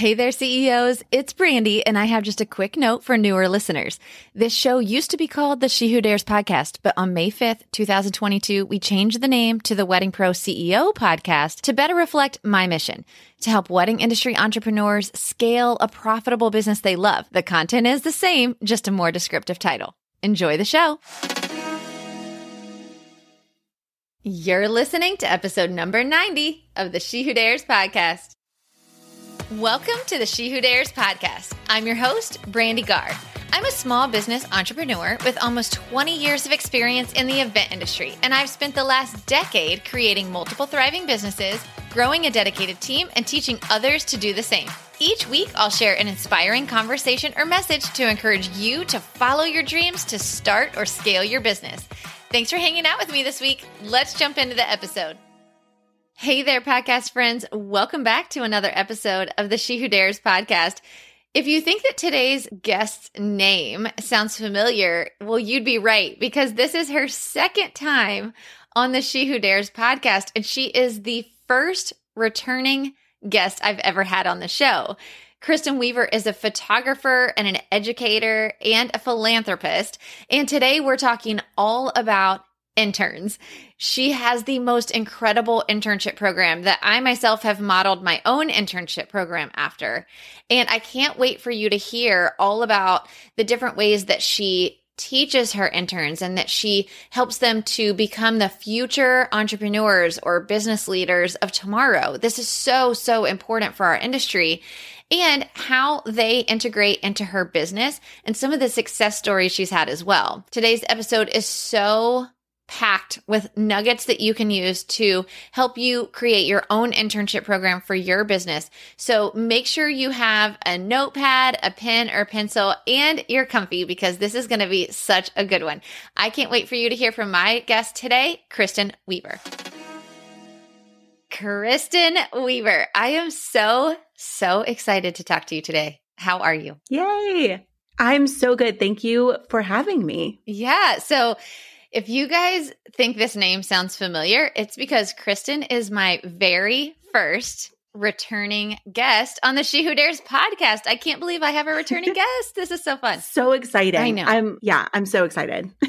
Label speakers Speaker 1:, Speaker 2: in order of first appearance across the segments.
Speaker 1: Hey there, CEOs. It's Brandi, and I have just a quick note for newer listeners. This show used to be called the She Who Dares podcast, but on May 5th, 2022, we changed the name to the Wedding Pro CEO podcast to better reflect my mission to help wedding industry entrepreneurs scale a profitable business they love. The content is the same, just a more descriptive title. Enjoy the show. You're listening to episode number 90 of the She Who Dares podcast. Welcome to the She Who Dares podcast. I'm your host, Brandi Garr. I'm a small business entrepreneur with almost 20 years of experience in the event industry, and I've spent the last decade creating multiple thriving businesses, growing a dedicated team, and teaching others to do the same. Each week, I'll share an inspiring conversation or message to encourage you to follow your dreams to start or scale your business. Thanks for hanging out with me this week. Let's jump into the episode. Hey there, podcast friends. Welcome back to another episode of the She Who Dares podcast. If you think that today's guest's name sounds familiar, well, you'd be right because this is her second time on the She Who Dares podcast, and she is the first returning guest I've ever had on the show. Kristen Weaver is a photographer and an educator and a philanthropist. And today we're talking all about interns. She has the most incredible internship program that I myself have modeled my own internship program after. And I can't wait for you to hear all about the different ways that she teaches her interns and that she helps them to become the future entrepreneurs or business leaders of tomorrow. This is so, so important for our industry and how they integrate into her business and some of the success stories she's had as well. Today's episode is so packed with nuggets that you can use to help you create your own internship program for your business. So make sure you have a notepad, a pen or pencil, and you're comfy because this is going to be such a good one. I can't wait for you to hear from my guest today, Kristen Weaver. Kristen Weaver, I am so, so excited to talk to you today. How are you?
Speaker 2: Yay! I'm so good. Thank you for having me.
Speaker 1: Yeah. So, if you guys think this name sounds familiar, it's because Kristen is my very first returning guest on the She Who Dares podcast. I can't believe I have a returning guest. This is so fun.
Speaker 2: So exciting.
Speaker 1: I know.
Speaker 2: I'm yeah, I'm so excited.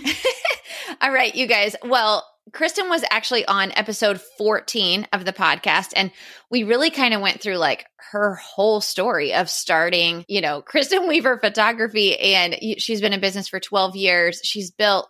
Speaker 1: All right, you guys. Well, Kristen was actually on episode 14 of the podcast and we really kind of went through like her whole story of starting, you know, Kristen Weaver photography and she's been in business for 12 years. She's built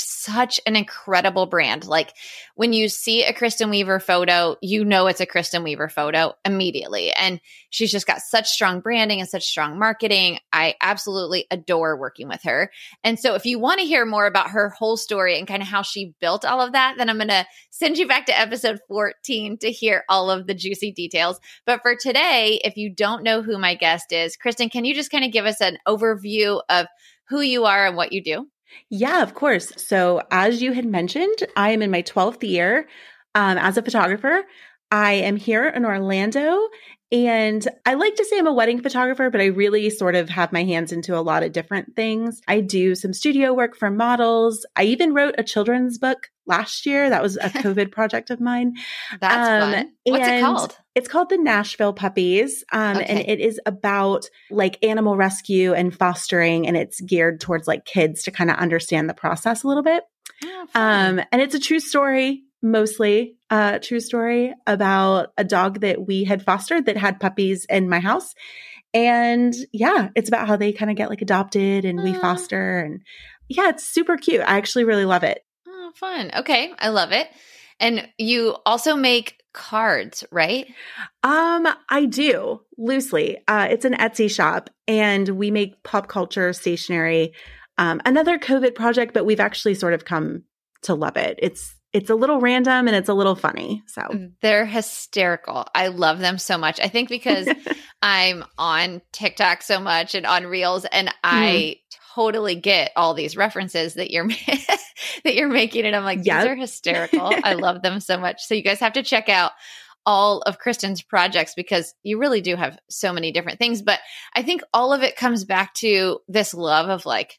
Speaker 1: such an incredible brand. Like when you see a Kristen Weaver photo, you know it's a Kristen Weaver photo immediately. And she's just got such strong branding and such strong marketing. I absolutely adore working with her. And so if you want to hear more about her whole story and kind of how she built all of that, then I'm going to send you back to episode 14 to hear all of the juicy details. But for today, if you don't know who my guest is, Kristen, can you just kind of give us an overview of who you are and what you do?
Speaker 2: Yeah, of course. So, as you had mentioned, I am in my 12th year um, as a photographer. I am here in Orlando and I like to say I'm a wedding photographer, but I really sort of have my hands into a lot of different things. I do some studio work for models. I even wrote a children's book last year. That was a COVID project of mine.
Speaker 1: That's um, fun. What's it called?
Speaker 2: It's called the Nashville Puppies. Um, okay. and it is about like animal rescue and fostering, and it's geared towards like kids to kind of understand the process a little bit. Oh, um, and it's a true story mostly a uh, true story about a dog that we had fostered that had puppies in my house. And yeah, it's about how they kind of get like adopted and we foster. And yeah, it's super cute. I actually really love it.
Speaker 1: Oh, fun. Okay. I love it. And you also make cards, right?
Speaker 2: Um, I do loosely. Uh, it's an Etsy shop and we make pop culture stationery. Um, another COVID project, but we've actually sort of come to love it. It's it's a little random and it's a little funny. So
Speaker 1: they're hysterical. I love them so much. I think because I'm on TikTok so much and on Reels, and mm. I totally get all these references that you're that you're making, and I'm like, yep. these are hysterical. I love them so much. So you guys have to check out all of Kristen's projects because you really do have so many different things. But I think all of it comes back to this love of like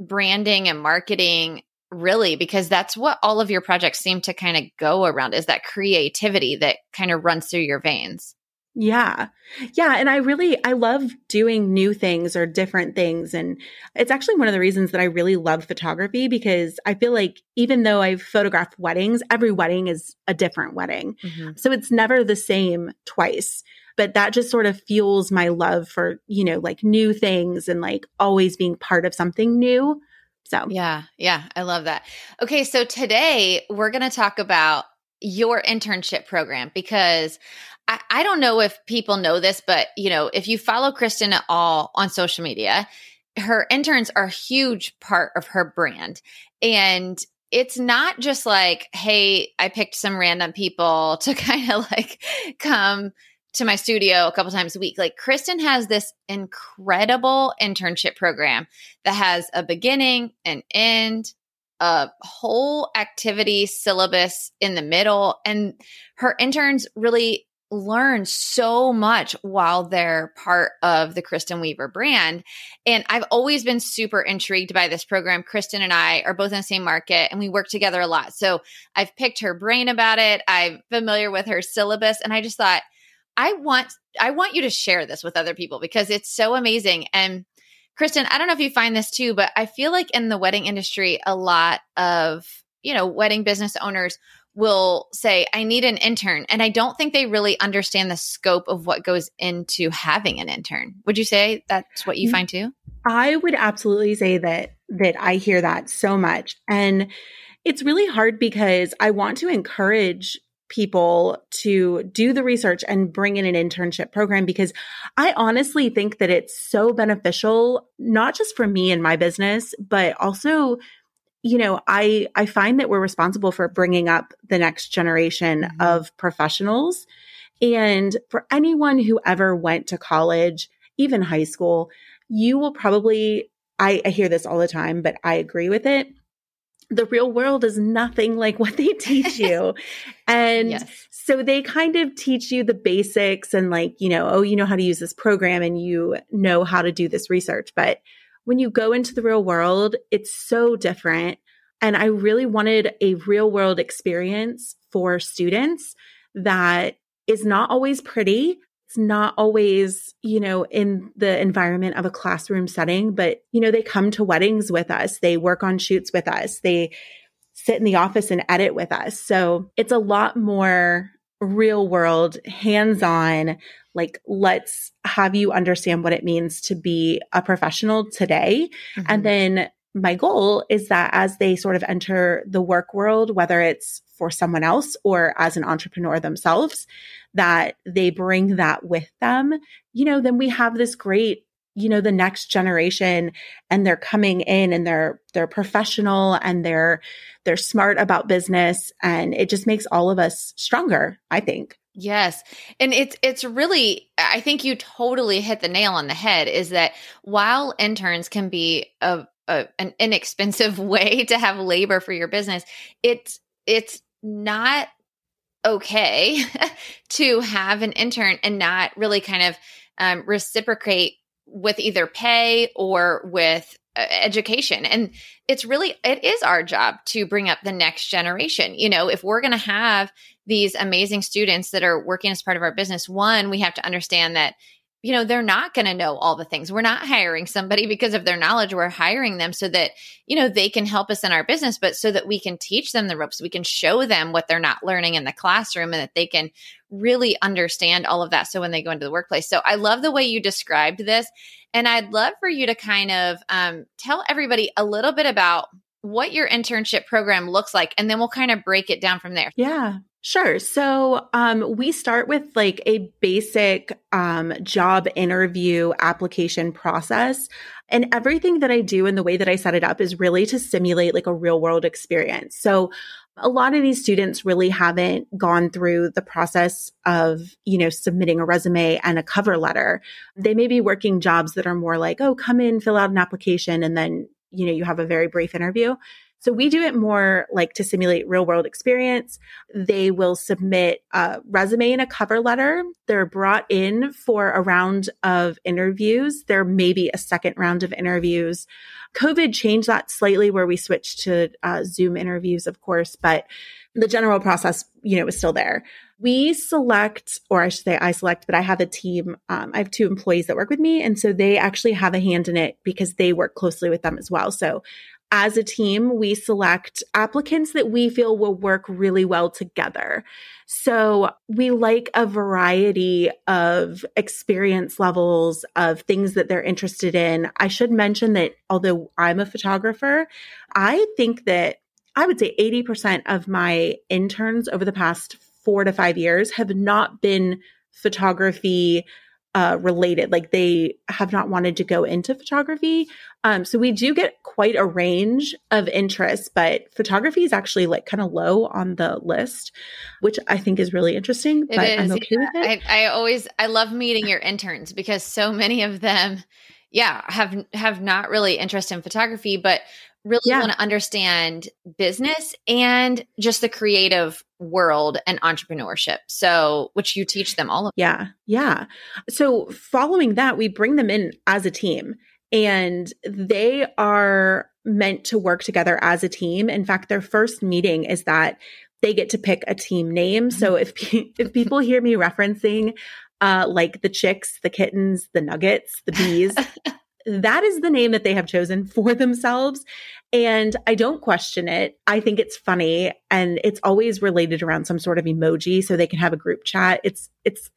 Speaker 1: branding and marketing really because that's what all of your projects seem to kind of go around is that creativity that kind of runs through your veins
Speaker 2: Yeah. Yeah. And I really, I love doing new things or different things. And it's actually one of the reasons that I really love photography because I feel like even though I've photographed weddings, every wedding is a different wedding. Mm-hmm. So it's never the same twice. But that just sort of fuels my love for, you know, like new things and like always being part of something new. So,
Speaker 1: yeah. Yeah. I love that. Okay. So today we're going to talk about your internship program because I, I don't know if people know this, but you know, if you follow Kristen at all on social media, her interns are a huge part of her brand. And it's not just like, hey, I picked some random people to kind of like come to my studio a couple times a week. Like Kristen has this incredible internship program that has a beginning, an end, a whole activity syllabus in the middle. And her interns really learn so much while they're part of the Kristen Weaver brand. And I've always been super intrigued by this program. Kristen and I are both in the same market and we work together a lot. So I've picked her brain about it. I'm familiar with her syllabus and I just thought I want I want you to share this with other people because it's so amazing and Kristen, I don't know if you find this too, but I feel like in the wedding industry a lot of, you know, wedding business owners will say, I need an intern. And I don't think they really understand the scope of what goes into having an intern. Would you say that's what you mm-hmm. find too?
Speaker 2: I would absolutely say that that I hear that so much. And it's really hard because I want to encourage people to do the research and bring in an internship program because I honestly think that it's so beneficial, not just for me and my business, but also you know, I I find that we're responsible for bringing up the next generation mm-hmm. of professionals. And for anyone who ever went to college, even high school, you will probably I, I hear this all the time, but I agree with it. The real world is nothing like what they teach you. and yes. so they kind of teach you the basics and like, you know, oh, you know how to use this program and you know how to do this research. But when you go into the real world, it's so different. And I really wanted a real world experience for students that is not always pretty. It's not always, you know, in the environment of a classroom setting, but, you know, they come to weddings with us. They work on shoots with us. They sit in the office and edit with us. So it's a lot more real world, hands on, like let's have you understand what it means to be a professional today. Mm-hmm. And then my goal is that as they sort of enter the work world, whether it's for someone else or as an entrepreneur themselves, that they bring that with them, you know, then we have this great you know the next generation and they're coming in and they're they're professional and they're they're smart about business and it just makes all of us stronger i think
Speaker 1: Yes. And it's it's really I think you totally hit the nail on the head is that while interns can be a, a an inexpensive way to have labor for your business, it's it's not okay to have an intern and not really kind of um, reciprocate with either pay or with education. And it's really it is our job to bring up the next generation. You know if we're going to have these amazing students that are working as part of our business one we have to understand that you know they're not going to know all the things. We're not hiring somebody because of their knowledge. We're hiring them so that you know they can help us in our business but so that we can teach them the ropes. We can show them what they're not learning in the classroom and that they can really understand all of that. So when they go into the workplace. So i love the way you described this and i'd love for you to kind of um, tell everybody a little bit about what your internship program looks like and then we'll kind of break it down from there
Speaker 2: yeah Sure. So um, we start with like a basic um, job interview application process. And everything that I do and the way that I set it up is really to simulate like a real world experience. So a lot of these students really haven't gone through the process of, you know, submitting a resume and a cover letter. They may be working jobs that are more like, oh, come in, fill out an application, and then, you know, you have a very brief interview. So we do it more like to simulate real world experience. They will submit a resume and a cover letter. They're brought in for a round of interviews. There may be a second round of interviews. COVID changed that slightly where we switched to uh, Zoom interviews, of course, but the general process, you know, is still there. We select, or I should say I select, but I have a team. Um, I have two employees that work with me. And so they actually have a hand in it because they work closely with them as well. So as a team, we select applicants that we feel will work really well together. So we like a variety of experience levels of things that they're interested in. I should mention that although I'm a photographer, I think that I would say 80% of my interns over the past four to five years have not been photography uh, related. Like they have not wanted to go into photography. Um, so we do get quite a range of interests, but photography is actually like kind of low on the list, which I think is really interesting. It but is, I'm okay
Speaker 1: yeah. with it. I, I always I love meeting your interns because so many of them, yeah, have have not really interest in photography, but really yeah. want to understand business and just the creative world and entrepreneurship. So, which you teach them all of.
Speaker 2: Yeah. Yeah. So, following that, we bring them in as a team and they are meant to work together as a team. In fact, their first meeting is that they get to pick a team name. So, mm-hmm. if if people hear me referencing uh, like the chicks, the kittens, the nuggets, the bees, that is the name that they have chosen for themselves. And I don't question it. I think it's funny and it's always related around some sort of emoji so they can have a group chat. It's, it's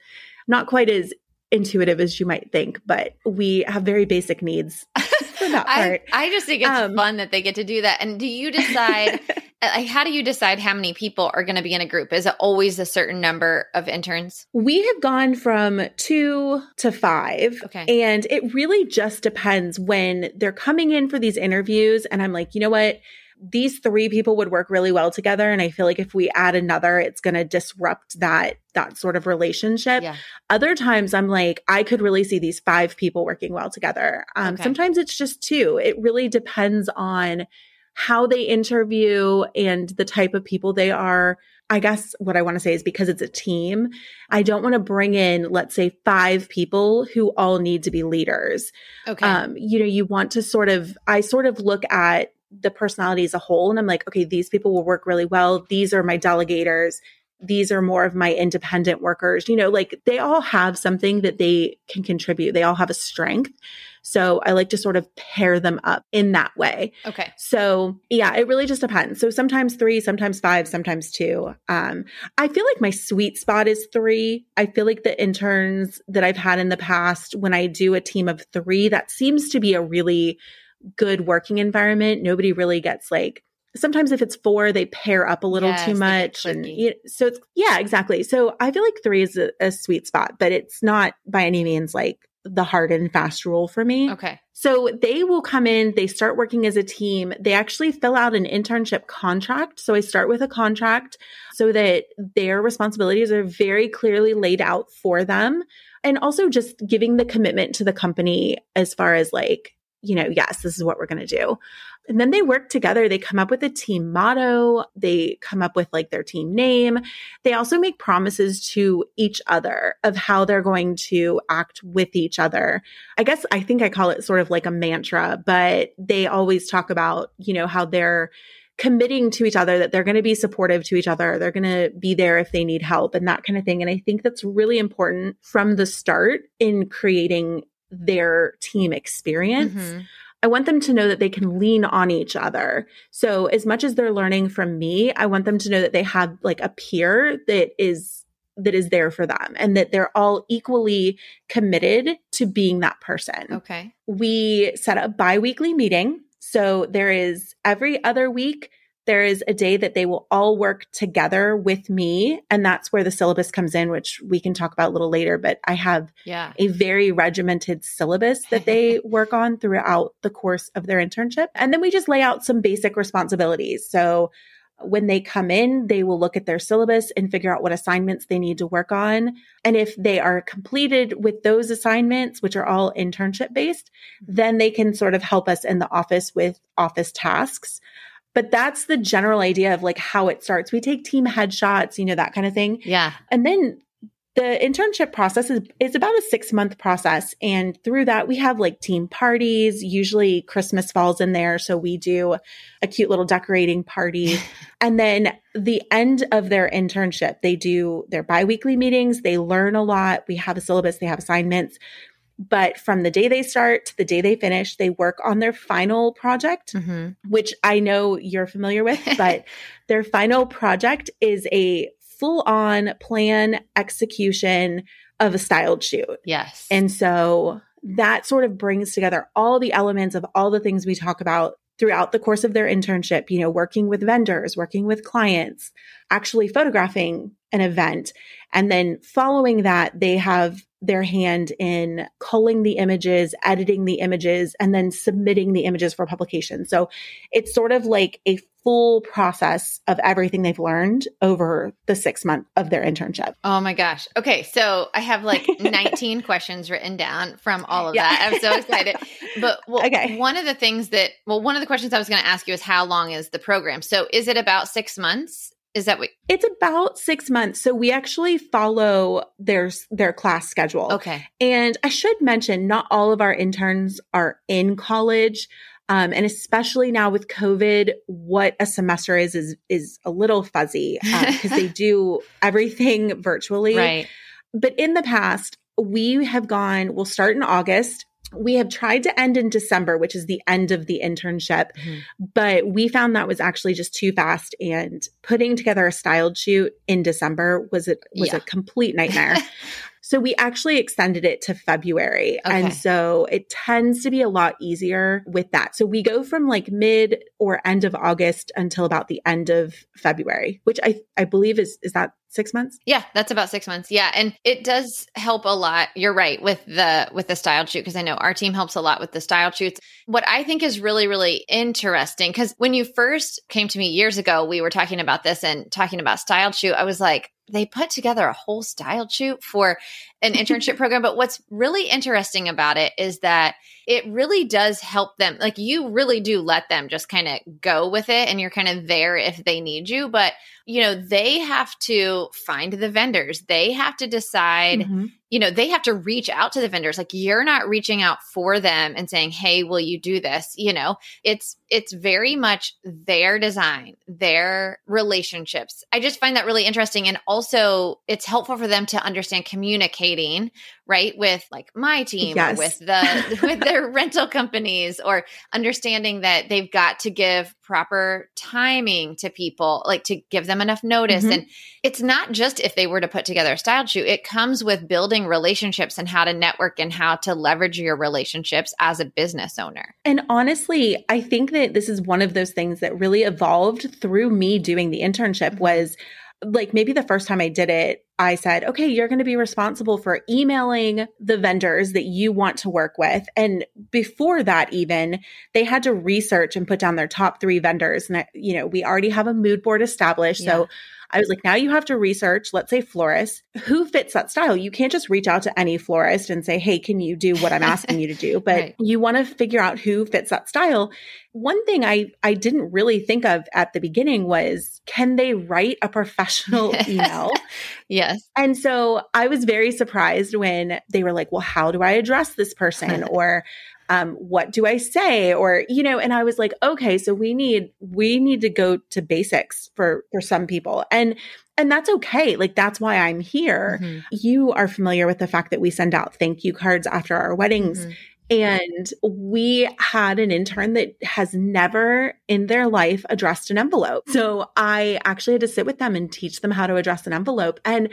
Speaker 2: not quite as intuitive as you might think, but we have very basic needs for that part.
Speaker 1: I, I just think it's um, fun that they get to do that. And do you decide like how do you decide how many people are going to be in a group? Is it always a certain number of interns?
Speaker 2: We have gone from two to five. Okay. And it really just depends when they're coming in for these interviews. And i'm like you know what? These three people would work really well together. And i feel like if we add another it's going to disrupt that that sort of relationship. Yeah. other times i'm like i could really see these five people working well together. Um, okay. sometimes it's just two. It really depends on how they interview and the type of people they are. I guess what I want to say is because it's a team, I don't want to bring in, let's say, five people who all need to be leaders. Okay. Um, you know, you want to sort of, I sort of look at the personality as a whole and I'm like, okay, these people will work really well. These are my delegators these are more of my independent workers. You know, like they all have something that they can contribute. They all have a strength. So I like to sort of pair them up in that way.
Speaker 1: Okay.
Speaker 2: So yeah, it really just depends. So sometimes three, sometimes five, sometimes two. Um, I feel like my sweet spot is three. I feel like the interns that I've had in the past, when I do a team of three, that seems to be a really good working environment. Nobody really gets like sometimes if it's four, they pair up a little yes, too much. And you know, so it's, yeah, exactly. So I feel like three is a, a, sweet spot, but it's not by any means like the hard and fast rule for me.
Speaker 1: Okay.
Speaker 2: So they will come in, they start working as a team. They actually fill out an internship contract. So I start with a contract so that their responsibilities are very clearly laid out for them. And also just giving the commitment to the company as far as like, you know, yes, this is what we're going to do. And then they work together. They come up with a team motto. They come up with like their team name. They also make promises to each other of how they're going to act with each other. I guess I think I call it sort of like a mantra, but they always talk about, you know, how they're committing to each other that they're going to be supportive to each other. They're going to be there if they need help and that kind of thing. And I think that's really important from the start in creating their team experience. Mm-hmm. I want them to know that they can lean on each other. So as much as they're learning from me, I want them to know that they have like a peer that is that is there for them and that they're all equally committed to being that person.
Speaker 1: Okay.
Speaker 2: We set a bi-weekly meeting. So there is every other week there is a day that they will all work together with me. And that's where the syllabus comes in, which we can talk about a little later. But I have
Speaker 1: yeah.
Speaker 2: a very regimented syllabus that they work on throughout the course of their internship. And then we just lay out some basic responsibilities. So when they come in, they will look at their syllabus and figure out what assignments they need to work on. And if they are completed with those assignments, which are all internship based, then they can sort of help us in the office with office tasks. But that's the general idea of like how it starts. We take team headshots, you know, that kind of thing.
Speaker 1: Yeah.
Speaker 2: And then the internship process is, is about a six month process. And through that, we have like team parties. Usually Christmas falls in there. So we do a cute little decorating party. and then the end of their internship, they do their biweekly meetings. They learn a lot. We have a syllabus, they have assignments. But from the day they start to the day they finish, they work on their final project, mm-hmm. which I know you're familiar with, but their final project is a full on plan execution of a styled shoot.
Speaker 1: Yes.
Speaker 2: And so that sort of brings together all the elements of all the things we talk about throughout the course of their internship, you know, working with vendors, working with clients, actually photographing an event. And then following that, they have their hand in culling the images, editing the images, and then submitting the images for publication. So it's sort of like a full process of everything they've learned over the six month of their internship.
Speaker 1: Oh my gosh. Okay. So I have like 19 questions written down from all of yeah. that. I'm so excited. But well, okay. one of the things that, well, one of the questions I was going to ask you is how long is the program? So is it about six months? Is that what
Speaker 2: it's about six months? So we actually follow their their class schedule.
Speaker 1: Okay.
Speaker 2: And I should mention, not all of our interns are in college. Um, and especially now with COVID, what a semester is is is a little fuzzy because um, they do everything virtually.
Speaker 1: Right.
Speaker 2: But in the past, we have gone. We'll start in August. We have tried to end in December, which is the end of the internship, mm-hmm. but we found that was actually just too fast. And putting together a styled shoot in December was a was yeah. a complete nightmare. So we actually extended it to February. Okay. And so it tends to be a lot easier with that. So we go from like mid or end of August until about the end of February, which I, I believe is, is that six months?
Speaker 1: Yeah that's about six months. Yeah and it does help a lot. You're right with the with the style shoot because i know our team helps a lot with the style shoots. What i think is really really interesting because when you first came to me years ago we were talking about this and talking about style shoot i was like they put together a whole style shoot for an internship program. But what's really interesting about it is that it really does help them. Like you really do let them just kind of go with it and you're kind of there if they need you. But, you know, they have to find the vendors. They have to decide, mm-hmm. You know, they have to reach out to the vendors. Like you're not reaching out for them and saying, Hey, will you do this? You know, it's, it's very much their design, their relationships. I just find that really interesting. And also it's helpful for them to understand communicating right with like my team yes. or with the with their rental companies or understanding that they've got to give proper timing to people like to give them enough notice mm-hmm. and it's not just if they were to put together a style shoot it comes with building relationships and how to network and how to leverage your relationships as a business owner
Speaker 2: and honestly i think that this is one of those things that really evolved through me doing the internship was like maybe the first time I did it, I said, okay, you're going to be responsible for emailing the vendors that you want to work with. And before that, even they had to research and put down their top three vendors. And, I, you know, we already have a mood board established. Yeah. So I was like, now you have to research, let's say florist, who fits that style. You can't just reach out to any florist and say, hey, can you do what I'm asking you to do? But right. you want to figure out who fits that style. One thing I, I didn't really think of at the beginning was can they write a professional email?
Speaker 1: yes.
Speaker 2: And so I was very surprised when they were like, well, how do I address this person? or um, what do I say? Or, you know, and I was like, okay, so we need, we need to go to basics for, for some people. And, and that's okay. Like, that's why I'm here. Mm-hmm. You are familiar with the fact that we send out thank you cards after our weddings. Mm-hmm. And we had an intern that has never in their life addressed an envelope. So I actually had to sit with them and teach them how to address an envelope. And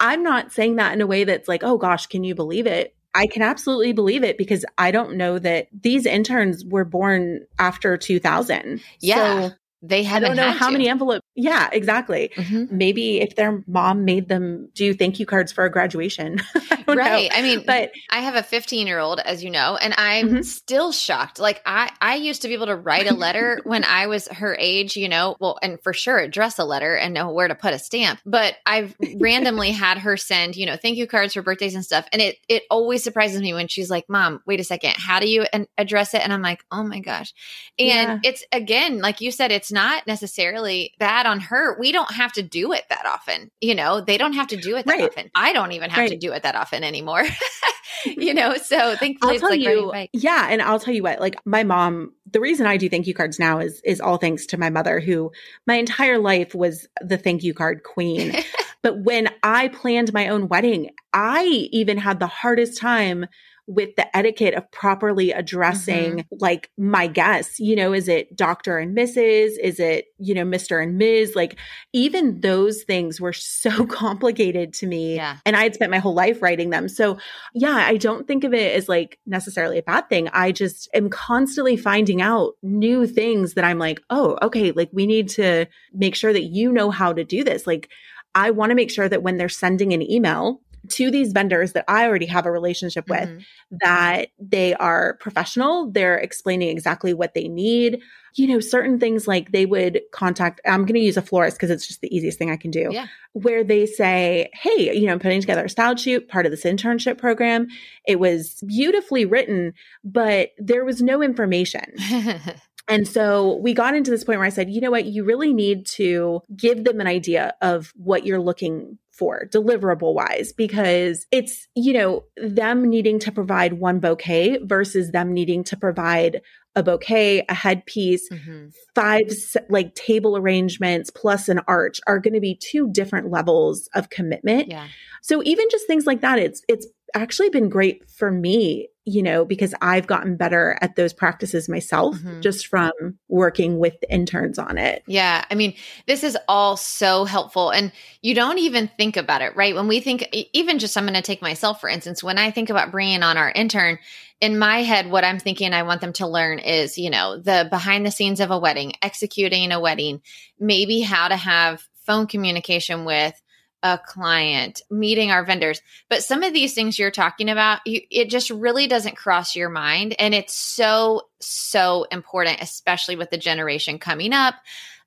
Speaker 2: I'm not saying that in a way that's like, oh gosh, can you believe it? I can absolutely believe it because I don't know that these interns were born after 2000.
Speaker 1: Yeah. So they haven't.
Speaker 2: I don't know how to. many envelopes. Yeah, exactly. Mm-hmm. Maybe if their mom made them do thank you cards for a graduation.
Speaker 1: I right. Know. I mean, but I have a 15 year old, as you know, and I'm mm-hmm. still shocked. Like I, I used to be able to write a letter when I was her age, you know, well, and for sure address a letter and know where to put a stamp. But I've randomly had her send, you know, thank you cards for birthdays and stuff. And it, it always surprises me when she's like, mom, wait a second, how do you address it? And I'm like, oh my gosh. And yeah. it's again, like you said, it's not necessarily bad on her. We don't have to do it that often. You know, they don't have to do it that right. often. I don't even have right. to do it that often anymore. you mm-hmm. know, so thankfully it's like
Speaker 2: you, yeah. And I'll tell you what, like my mom, the reason I do thank you cards now is, is all thanks to my mother who my entire life was the thank you card queen. but when I planned my own wedding, I even had the hardest time with the etiquette of properly addressing mm-hmm. like my guests. You know, is it Dr. and Mrs.? Is it, you know, Mr. and Ms.? Like even those things were so complicated to me. Yeah. And I had spent my whole life writing them. So yeah, I don't think of it as like necessarily a bad thing. I just am constantly finding out new things that I'm like, oh, okay, like we need to make sure that you know how to do this. Like, I want to make sure that when they're sending an email, to these vendors that I already have a relationship with mm-hmm. that they are professional. They're explaining exactly what they need. You know, certain things like they would contact, I'm going to use a florist because it's just the easiest thing I can do, yeah. where they say, Hey, you know, I'm putting together a style shoot, part of this internship program. It was beautifully written, but there was no information. And so we got into this point where I said, you know what, you really need to give them an idea of what you're looking for deliverable wise because it's, you know, them needing to provide one bouquet versus them needing to provide a bouquet, a headpiece, mm-hmm. five like table arrangements plus an arch are going to be two different levels of commitment. Yeah. So even just things like that, it's it's actually been great for me, you know, because I've gotten better at those practices myself mm-hmm. just from working with interns on it.
Speaker 1: Yeah. I mean, this is all so helpful. And you don't even think about it, right? When we think, even just, I'm going to take myself, for instance, when I think about bringing on our intern, in my head, what I'm thinking I want them to learn is, you know, the behind the scenes of a wedding, executing a wedding, maybe how to have phone communication with a client, meeting our vendors. But some of these things you're talking about, you, it just really doesn't cross your mind. And it's so, so important, especially with the generation coming up.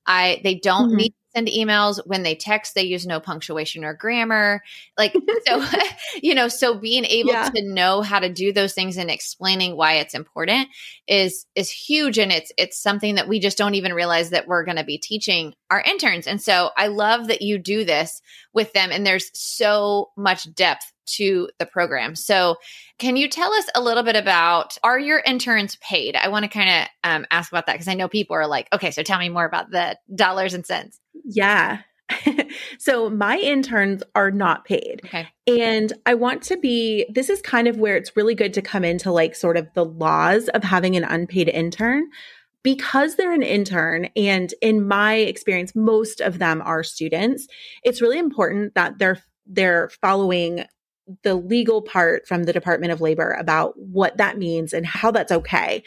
Speaker 1: I they don't mm-hmm. need send emails. When they text, they use no punctuation or grammar. Like, so, you know, so being able yeah. to know how to do those things and explaining why it's important is, is huge. And it's, it's something that we just don't even realize that we're going to be teaching our interns. And so I love that you do this with them. And there's so much depth to the program. So, can you tell us a little bit about are your interns paid? I want to kind of um, ask about that because I know people are like, okay, so tell me more about the dollars and cents.
Speaker 2: Yeah. so my interns are not paid. Okay. And I want to be, this is kind of where it's really good to come into like sort of the laws of having an unpaid intern because they're an intern and in my experience most of them are students it's really important that they're they're following the legal part from the Department of Labor about what that means and how that's okay.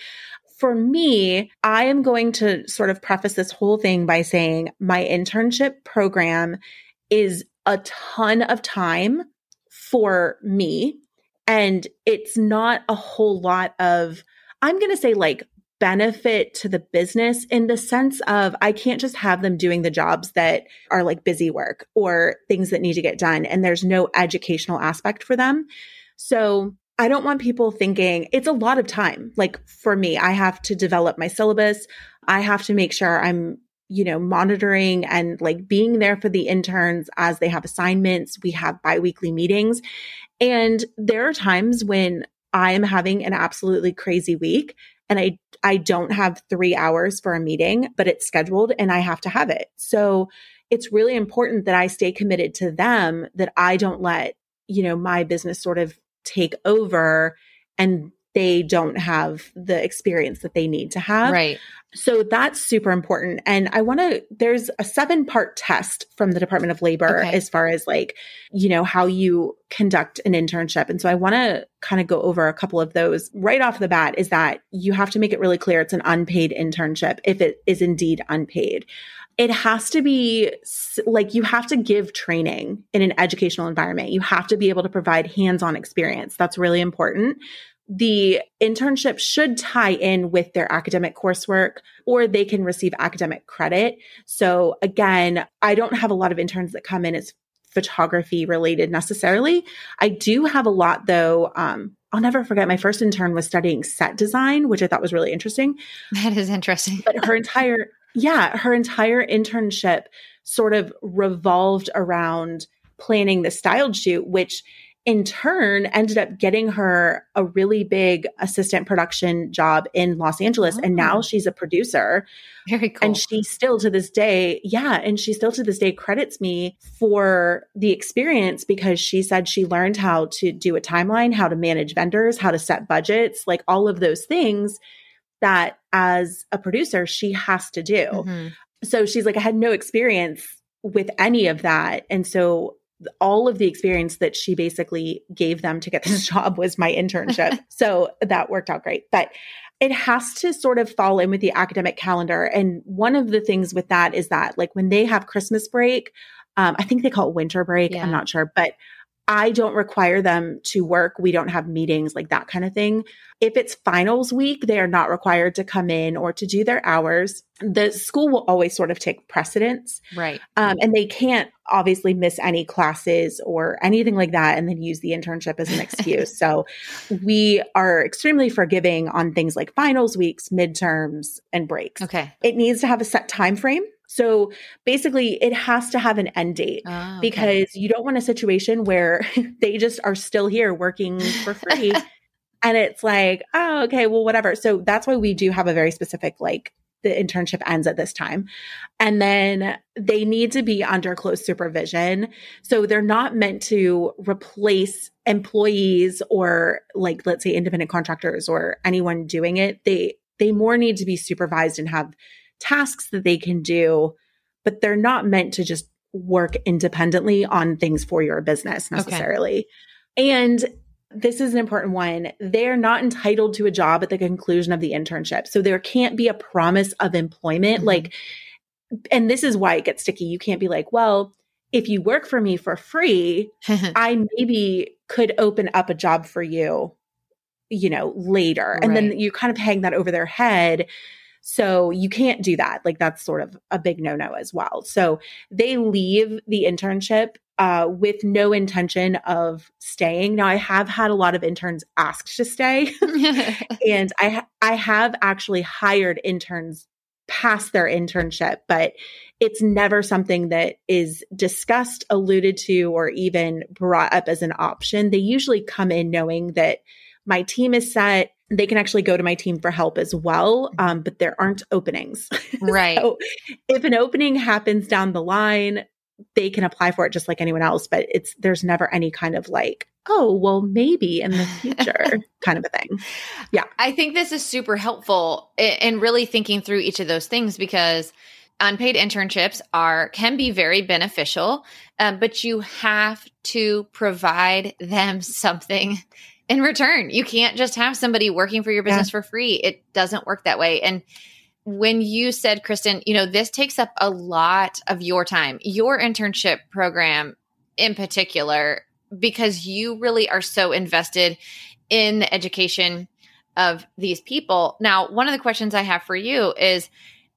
Speaker 2: For me, I am going to sort of preface this whole thing by saying my internship program is a ton of time for me. And it's not a whole lot of, I'm going to say like benefit to the business in the sense of I can't just have them doing the jobs that are like busy work or things that need to get done and there's no educational aspect for them. So I don't want people thinking it's a lot of time. Like for me, I have to develop my syllabus. I have to make sure I'm, you know, monitoring and like being there for the interns as they have assignments. We have biweekly meetings. And there are times when I am having an absolutely crazy week and I I don't have 3 hours for a meeting, but it's scheduled and I have to have it. So it's really important that I stay committed to them that I don't let, you know, my business sort of take over and they don't have the experience that they need to have.
Speaker 1: Right.
Speaker 2: So that's super important. And I want to, there's a seven part test from the Department of Labor okay. as far as like, you know, how you conduct an internship. And so I want to kind of go over a couple of those right off the bat is that you have to make it really clear it's an unpaid internship if it is indeed unpaid it has to be like you have to give training in an educational environment. You have to be able to provide hands on experience. That's really important the internship should tie in with their academic coursework or they can receive academic credit. So again, I don't have a lot of interns that come in as photography related necessarily. I do have a lot though. Um, I'll never forget my first intern was studying set design, which I thought was really interesting.
Speaker 1: That is interesting.
Speaker 2: but her entire Yeah, her entire internship sort of revolved around planning the styled shoot, which in turn ended up getting her a really big assistant production job in Los Angeles. Oh. And now oh. she's a producer.
Speaker 1: Very cool.
Speaker 2: And she still to this day, yeah, and she still to this day credits me for the experience because she said she learned how to do a timeline, how to manage vendors, how to set budgets, like all of those things that as a producer she has to do. Mm-hmm. So she's like, I had no experience with any of that. And so all of the experience that she basically gave them to get this job was my internship. so that worked out great. But it has to sort of fall in with the academic calendar. And one of the things with that is that, like, when they have Christmas break, um, I think they call it winter break. Yeah. I'm not sure, but I don't require them to work. We don't have meetings, like that kind of thing. If it's finals week, they are not required to come in or to do their hours. The school will always sort of take precedence.
Speaker 1: Right.
Speaker 2: Um, and they can't obviously miss any classes or anything like that and then use the internship as an excuse. so we are extremely forgiving on things like finals weeks, midterms, and breaks.
Speaker 1: Okay.
Speaker 2: It needs to have a set time frame. So basically, it has to have an end date oh, okay. because you don't want a situation where they just are still here working for free. and it's like, oh, okay, well, whatever. So that's why we do have a very specific, like, the internship ends at this time. And then they need to be under close supervision. So they're not meant to replace employees or like let's say independent contractors or anyone doing it. They they more need to be supervised and have tasks that they can do, but they're not meant to just work independently on things for your business necessarily. Okay. And this is an important one. They're not entitled to a job at the conclusion of the internship. So there can't be a promise of employment. Mm-hmm. Like, and this is why it gets sticky. You can't be like, well, if you work for me for free, I maybe could open up a job for you, you know, later. Right. And then you kind of hang that over their head. So you can't do that. Like that's sort of a big no no as well. So they leave the internship uh, with no intention of staying. Now I have had a lot of interns asked to stay, and I ha- I have actually hired interns past their internship, but it's never something that is discussed, alluded to, or even brought up as an option. They usually come in knowing that my team is set they can actually go to my team for help as well, um, but there aren't openings.
Speaker 1: Right. so
Speaker 2: if an opening happens down the line, they can apply for it just like anyone else, but it's there's never any kind of like, oh, well, maybe in the future kind of a thing. Yeah.
Speaker 1: I think this is super helpful in really thinking through each of those things because unpaid internships are can be very beneficial, um, but you have to provide them something in return. You can't just have somebody working for your business yeah. for free. It doesn't work that way. And when you said, Kristen, you know, this takes up a lot of your time, your internship program in particular, because you really are so invested in the education of these people. Now, one of the questions I have for you is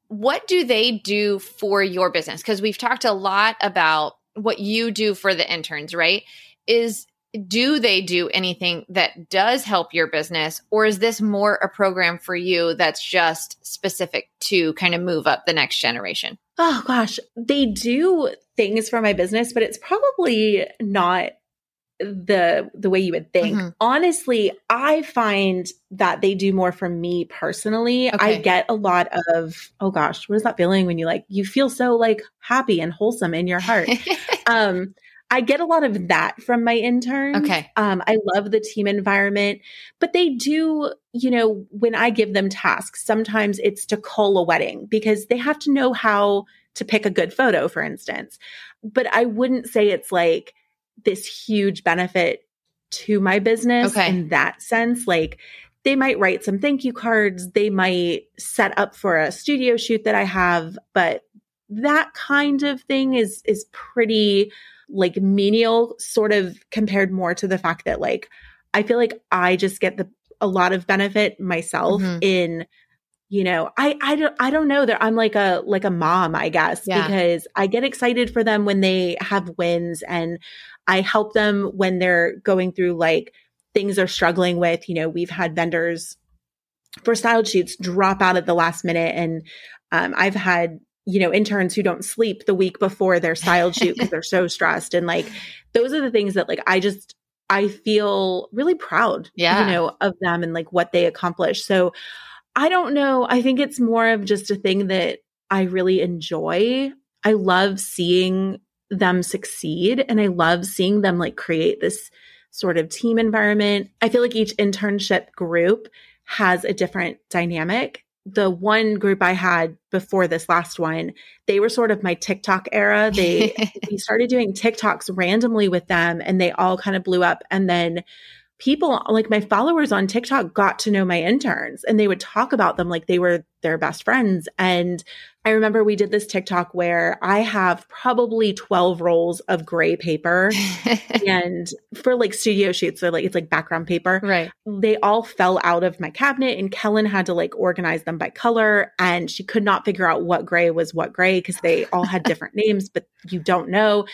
Speaker 1: what do they do for your business? Because we've talked a lot about what you do for the interns, right? Is do they do anything that does help your business? Or is this more a program for you that's just specific to kind of move up the next generation?
Speaker 2: Oh gosh. They do things for my business but it's probably not the the way you would think. Mm-hmm. honestly i find that they do more for me personally. Okay. i get a lot of oh gosh what is that feeling when you like you feel so like happy and wholesome in your heart? Um I get a lot of that from my interns.
Speaker 1: Okay.
Speaker 2: Um, I love the team environment, but they do, you know, when I give them tasks, sometimes it's to cull a wedding because they have to know how to pick a good photo, for instance. But I wouldn't say it's like this huge benefit to my business okay. in that sense. Like they might write some thank you cards, they might set up for a studio shoot that I have, but that kind of thing is is pretty like menial sort of compared more to the fact that like I feel like I just get the a lot of benefit myself mm-hmm. in you know i i don't i don't know that i'm like a like a mom i guess yeah. because i get excited for them when they have wins and i help them when they're going through like things they're struggling with you know we've had vendors for style shoots drop out at the last minute and Um, I've had you know interns who don't sleep the week before their styled shoot because they're so stressed, and like those are the things that like I just I feel really proud,
Speaker 1: yeah.
Speaker 2: you know, of them and like what they accomplish. So I don't know. I think it's more of just a thing that I really enjoy. I love seeing them succeed and I love seeing them like create this sort of team environment. I feel like each internship group has a different dynamic. The one group I had before this last one, they were sort of my TikTok era. They we started doing TikToks randomly with them and they all kind of blew up and then people like my followers on TikTok got to know my interns and they would talk about them like they were their best friends. And I remember we did this TikTok where I have probably 12 rolls of gray paper and for like studio shoots, so like it's like background paper.
Speaker 1: Right.
Speaker 2: They all fell out of my cabinet and Kellen had to like organize them by color and she could not figure out what gray was what gray because they all had different names, but you don't know.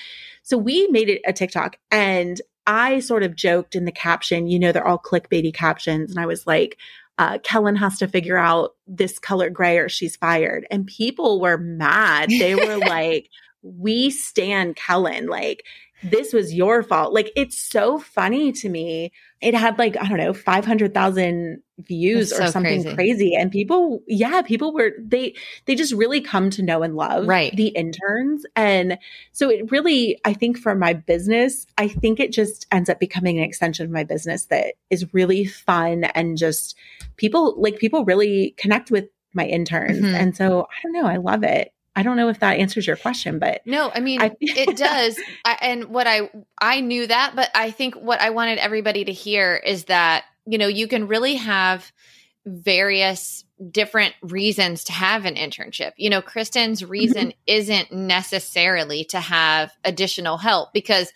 Speaker 2: So we made it a TikTok and I sort of joked in the caption, you know, they're all clickbaity captions. And I was like, uh, Kellen has to figure out this color gray or she's fired. And people were mad. They were like, we stand Kellen. Like, this was your fault. Like, it's so funny to me. It had like, I don't know, 500,000 views That's or so something crazy. crazy. And people, yeah, people were, they, they just really come to know and love
Speaker 1: right.
Speaker 2: the interns. And so it really, I think for my business, I think it just ends up becoming an extension of my business that is really fun and just people, like people really connect with my interns. Mm-hmm. And so I don't know, I love it. I don't know if that answers your question, but
Speaker 1: no, I mean I, it does. I, and what I I knew that, but I think what I wanted everybody to hear is that you know you can really have various different reasons to have an internship. You know, Kristen's reason mm-hmm. isn't necessarily to have additional help because,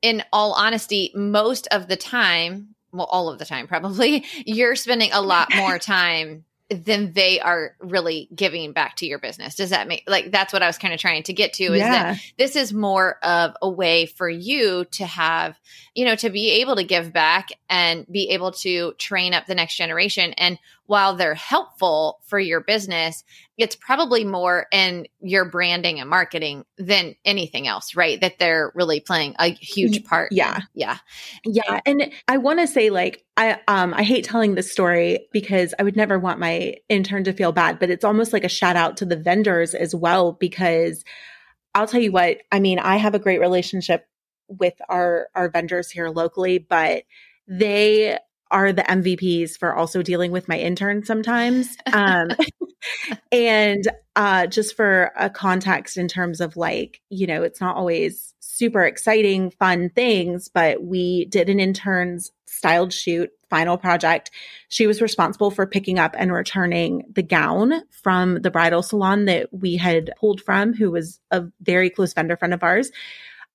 Speaker 1: in all honesty, most of the time, well, all of the time probably, you're spending a lot more time then they are really giving back to your business. Does that make like that's what I was kind of trying to get to is yeah. that this is more of a way for you to have, you know, to be able to give back and be able to train up the next generation. And while they're helpful for your business, it's probably more in your branding and marketing than anything else, right? That they're really playing a huge part.
Speaker 2: Yeah.
Speaker 1: Yeah.
Speaker 2: Yeah. And I want to say like I um I hate telling this story because I would never want my intern to feel bad, but it's almost like a shout out to the vendors as well because I'll tell you what, I mean, I have a great relationship with our our vendors here locally, but they are the MVPs for also dealing with my intern sometimes. Um, and uh, just for a context in terms of like, you know, it's not always super exciting, fun things, but we did an intern's styled shoot final project. She was responsible for picking up and returning the gown from the bridal salon that we had pulled from, who was a very close vendor friend of ours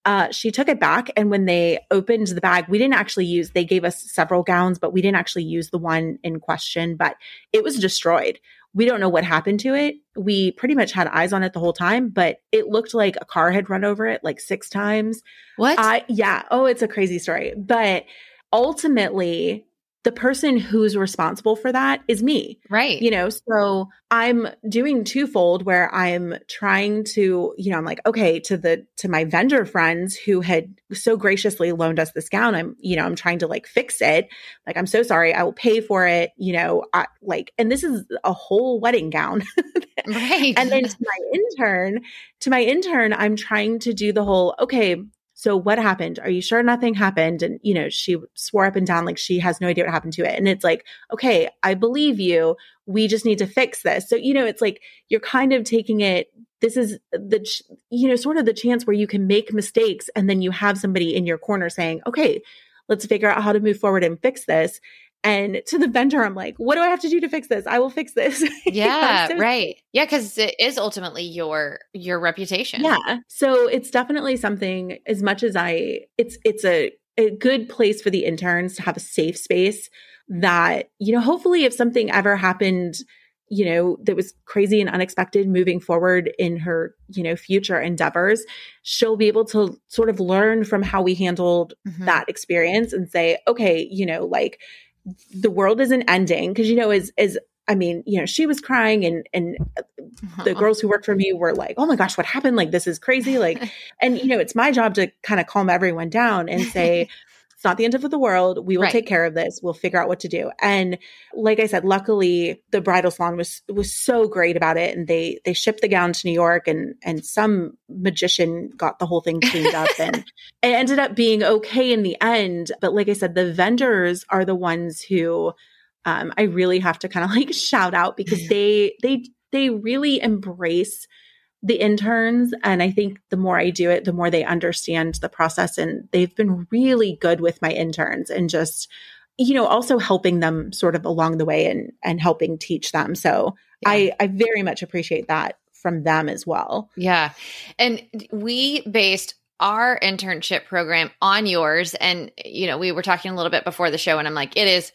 Speaker 2: uh, she took it back. And when they opened the bag, we didn't actually use, they gave us several gowns, but we didn't actually use the one in question, but it was destroyed. We don't know what happened to it. We pretty much had eyes on it the whole time, but it looked like a car had run over it like six times.
Speaker 1: What?
Speaker 2: I, yeah. Oh, it's a crazy story. But ultimately, the person who's responsible for that is me.
Speaker 1: Right.
Speaker 2: You know, so I'm doing twofold where I'm trying to, you know, I'm like, okay, to the to my vendor friends who had so graciously loaned us this gown, I'm, you know, I'm trying to like fix it. Like, I'm so sorry, I will pay for it, you know, I, like, and this is a whole wedding gown.
Speaker 1: right.
Speaker 2: And then to my intern, to my intern, I'm trying to do the whole, okay, so what happened? Are you sure nothing happened? And, you know, she swore up and down like she has no idea what happened to it. And it's like, okay, I believe you. We just need to fix this. So, you know, it's like you're kind of taking it. This is the, you know, sort of the chance where you can make mistakes and then you have somebody in your corner saying, okay, let's figure out how to move forward and fix this. And to the vendor, I'm like, what do I have to do to fix this? I will fix this.
Speaker 1: Yeah, so right. Yeah, because it is ultimately your your reputation.
Speaker 2: Yeah. So it's definitely something as much as I it's it's a, a good place for the interns to have a safe space that, you know, hopefully if something ever happened, you know, that was crazy and unexpected moving forward in her, you know, future endeavors, she'll be able to sort of learn from how we handled mm-hmm. that experience and say, okay, you know, like the world isn't ending because you know is is I mean, you know, she was crying and and the uh-huh. girls who worked for me were like, "Oh my gosh, what happened? Like this is crazy." Like and you know, it's my job to kind of calm everyone down and say it's not the end of the world. We will right. take care of this. We'll figure out what to do. And like I said, luckily the bridal salon was was so great about it and they they shipped the gown to New York and and some magician got the whole thing cleaned up and it ended up being okay in the end. But like I said, the vendors are the ones who um, I really have to kind of like shout out because they they they really embrace the interns and i think the more i do it the more they understand the process and they've been really good with my interns and just you know also helping them sort of along the way and and helping teach them. So yeah. i i very much appreciate that from them as well.
Speaker 1: Yeah. And we based our internship program on yours and you know we were talking a little bit before the show and i'm like it is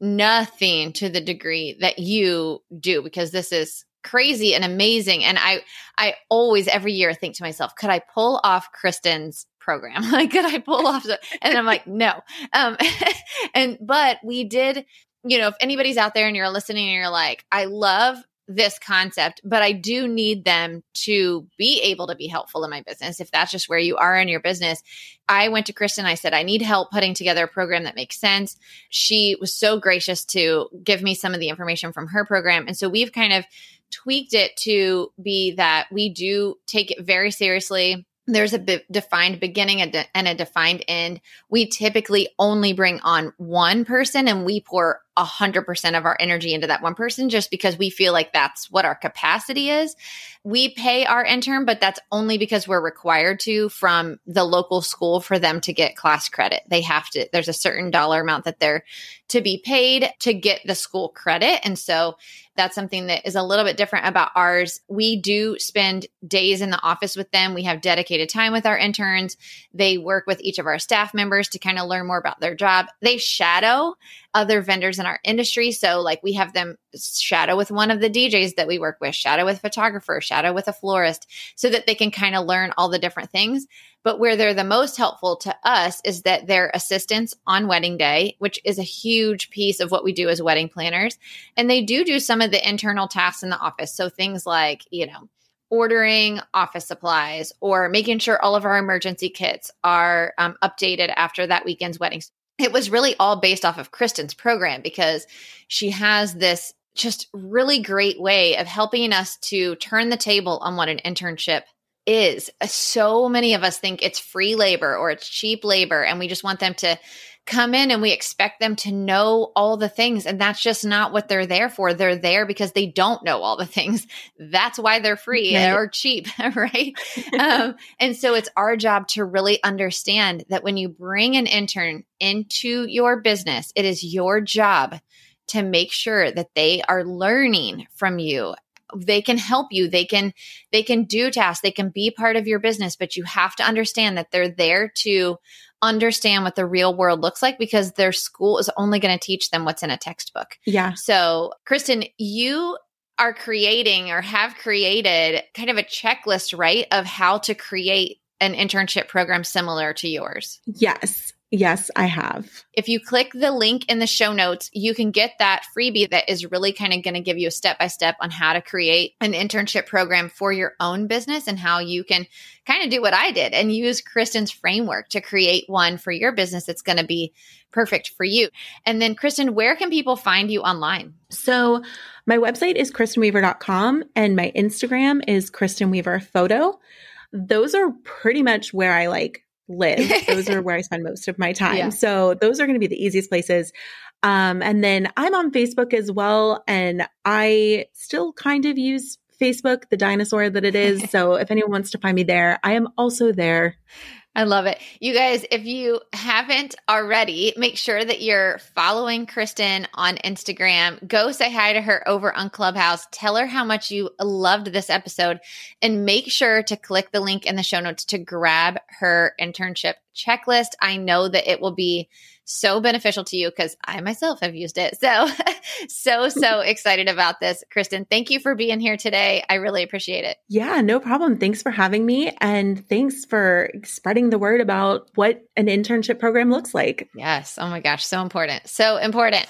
Speaker 1: nothing to the degree that you do because this is crazy and amazing and i i always every year think to myself could i pull off kristen's program like could i pull off the, and i'm like no um and but we did you know if anybody's out there and you're listening and you're like i love this concept, but I do need them to be able to be helpful in my business. If that's just where you are in your business, I went to Kristen. I said, I need help putting together a program that makes sense. She was so gracious to give me some of the information from her program. And so we've kind of tweaked it to be that we do take it very seriously there's a be- defined beginning and a defined end. We typically only bring on one person and we pour 100% of our energy into that one person just because we feel like that's what our capacity is. We pay our intern, but that's only because we're required to from the local school for them to get class credit. They have to, there's a certain dollar amount that they're to be paid to get the school credit. And so that's something that is a little bit different about ours. We do spend days in the office with them. We have dedicated time with our interns. They work with each of our staff members to kind of learn more about their job. They shadow other vendors in our industry. So, like, we have them shadow with one of the DJs that we work with, shadow with photographer, shadow with a florist, so that they can kind of learn all the different things. But where they're the most helpful to us is that they're assistants on wedding day, which is a huge piece of what we do as wedding planners. And they do do some of the internal tasks in the office. So things like, you know, ordering office supplies or making sure all of our emergency kits are um, updated after that weekend's wedding. It was really all based off of Kristen's program because she has this just really great way of helping us to turn the table on what an internship is. So many of us think it's free labor or it's cheap labor, and we just want them to come in and we expect them to know all the things. And that's just not what they're there for. They're there because they don't know all the things. That's why they're free right. or cheap, right? um, and so it's our job to really understand that when you bring an intern into your business, it is your job to make sure that they are learning from you they can help you. They can they can do tasks. They can be part of your business but you have to understand that they're there to understand what the real world looks like because their school is only going to teach them what's in a textbook.
Speaker 2: Yeah.
Speaker 1: So kristen you are creating or have created kind of a checklist right of how to create an internship program similar to yours.
Speaker 2: Yes Yes, I have.
Speaker 1: If you click the link in the show notes, you can get that freebie that is really kind of going to give you a step by step on how to create an internship program for your own business and how you can kind of do what I did and use Kristen's framework to create one for your business that's going to be perfect for you. And then, Kristen, where can people find you online?
Speaker 2: So, my website is kristenweaver.com and my Instagram is Kristen Weaver Photo. Those are pretty much where I like live. those are where I spend most of my time. Yeah. So those are going to be the easiest places. Um, and then I'm on Facebook as well. And I still kind of use Facebook, the dinosaur that it is. so if anyone wants to find me there, I am also there.
Speaker 1: I love it. You guys, if you haven't already, make sure that you're following Kristen on Instagram. Go say hi to her over on Clubhouse. Tell her how much you loved this episode and make sure to click the link in the show notes to grab her internship checklist. I know that it will be so beneficial to you because I myself have used it. So, so, so excited about this. Kristen, thank you for being here today. I really appreciate it.
Speaker 2: Yeah, no problem. Thanks for having me. And thanks for spreading the word about what an internship program looks like.
Speaker 1: Yes. Oh my gosh. So important. So important.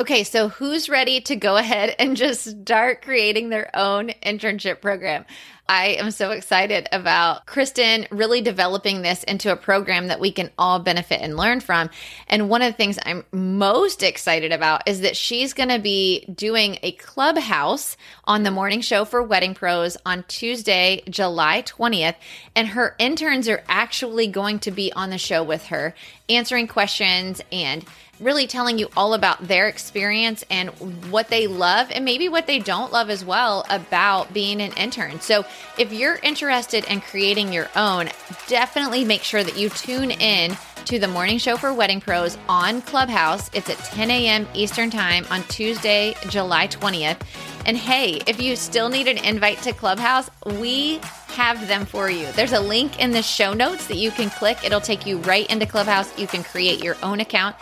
Speaker 1: Okay, so who's ready to go ahead and just start creating their own internship program? I am so excited about Kristen really developing this into a program that we can all benefit and learn from. And one of the things I'm most excited about is that she's going to be doing a clubhouse on the morning show for Wedding Pros on Tuesday, July 20th. And her interns are actually going to be on the show with her, answering questions and really telling you all about their experience and what they love and maybe what they don't love as well about being an intern. So, if you're interested in creating your own, definitely make sure that you tune in to the morning show for Wedding Pros on Clubhouse. It's at 10 a.m. Eastern Time on Tuesday, July 20th. And hey, if you still need an invite to Clubhouse, we have them for you. There's a link in the show notes that you can click. It'll take you right into Clubhouse. You can create your own account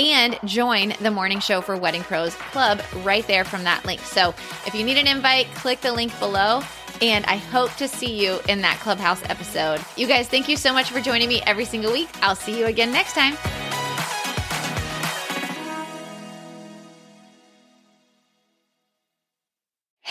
Speaker 1: and join the Morning Show for Wedding Pros Club right there from that link. So if you need an invite, click the link below. And I hope to see you in that Clubhouse episode. You guys, thank you so much for joining me every single week. I'll see you again next time.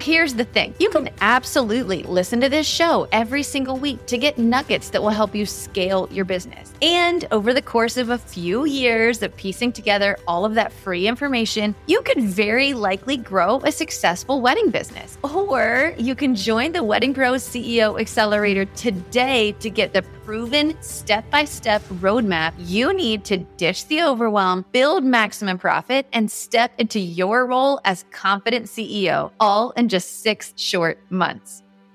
Speaker 1: Here's the thing you can absolutely listen to this show every single week to get nuggets that will help you scale your business. And over the course of a few years of piecing together all of that free information, you could very likely grow a successful wedding business. Or you can join the Wedding Pros CEO Accelerator today to get the proven step by step roadmap you need to ditch the overwhelm, build maximum profit, and step into your role as confident CEO, all in just six short months.